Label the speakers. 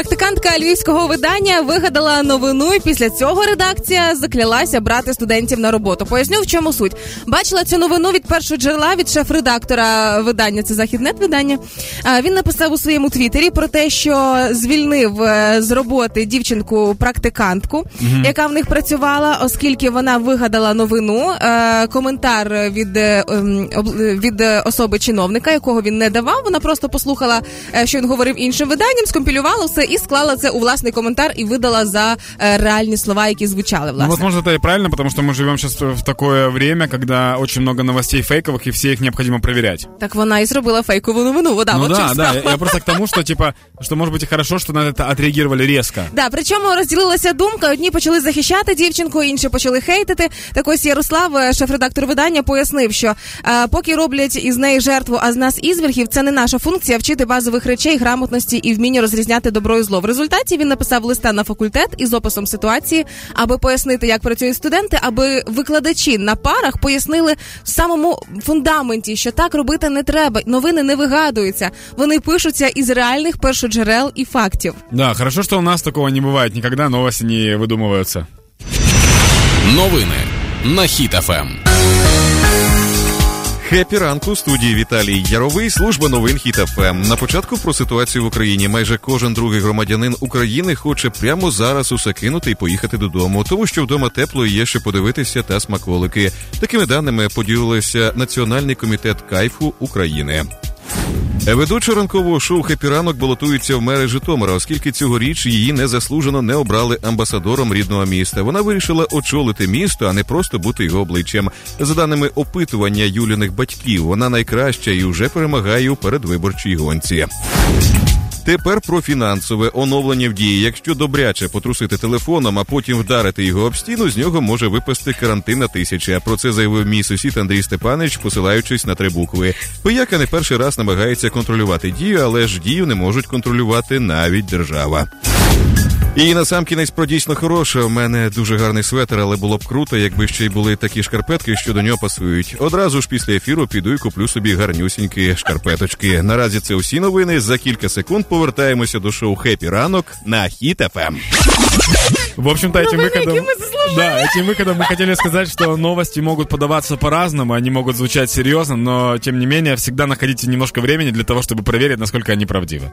Speaker 1: Практикантка львівського видання вигадала новину, і після цього редакція заклялася брати студентів на роботу. Поясню, в чому суть. Бачила цю новину від першого джерела від шеф-редактора видання. Це західне видання. Він написав у своєму твіттері про те, що звільнив е, з роботи дівчинку-практикантку, угу. яка в них працювала, оскільки вона вигадала новину. Е, коментар від е, ем, від особи чиновника, якого він не давав. Вона просто послухала, що він говорив іншим виданням, скомпілювала все і склала це у власний коментар і видала за реальні слова, які звучали. Ну, власне.
Speaker 2: Ну, возможно, это и правильно, потому что мы живем сейчас в такое время, когда очень много новостей фейковых, и все их необходимо проверять.
Speaker 1: Так вона і зробила фейкову новину. Вода,
Speaker 2: ну
Speaker 1: вот
Speaker 2: да, да. Я, я просто к тому, что типа, что может быть и хорошо, что на это отреагировали резко.
Speaker 1: Да, причому розділилася думка. Одні почали захищати дівчинку, інші почали хейтити. Так ось Ярослав, шеф-редактор видання, пояснив, що е, поки роблять із неї жертву, а з нас ізвергів, це не наша функція вчити базових речей, грамотності і вміння розрізняти добро і зло. В результаті він написав листа на факультет із описом ситуації, аби пояснити, як працюють студенти, аби викладачі на парах пояснили в самому фундаменті, що так робити не треба. Новини не вигадуються. Вони пишуться із реальних першоджерел і фактів.
Speaker 2: Да, хорошо, що у нас такого не буває. Ніколи новості не видумуються.
Speaker 3: Новини на Хіт-ФМ.
Speaker 4: Хепі ранку студії Віталій Яровий, служба новин Хіт-ФМ. На початку про ситуацію в Україні майже кожен другий громадянин України хоче прямо зараз усе кинути і поїхати додому, тому що вдома тепло і є що подивитися та смаколики. Такими даними поділився Національний комітет кайфу України. Ведуча ранкового шоу «Хеппі ранок» балотується в мери Житомира, оскільки цьогоріч її незаслужено не обрали амбасадором рідного міста. Вона вирішила очолити місто, а не просто бути його обличчям. За даними опитування Юліних батьків, вона найкраща і вже перемагає у передвиборчій гонці. Тепер про фінансове оновлення в Дії. Якщо добряче потрусити телефоном, а потім вдарити його об стіну, з нього може випасти карантинна тисяча. Про це заявив мій сусід Андрій Степанич, посилаючись на три букви. Пияка не перший раз намагається контролювати Дію, але ж Дію не можуть контролювати навіть держава. І на сам кінець про дійсно хороше. У мене дуже гарний светр, але було б круто, якби ще й були такі шкарпетки, що до нього пасують. Одразу ж після ефіру піду і куплю собі гарнюсінькі шкарпеточки. Наразі це усі новини. За кілька секунд повертаємося до шоу Хепі ранок на Хіт ФМ.
Speaker 2: В общем-то, этим выходом... Да, этим выходом мы хотели сказать, что новости могут подаваться по-разному, они могут звучать серьезно, но, тем не менее, всегда находите немножко времени для того, чтобы проверить, насколько они правдивы.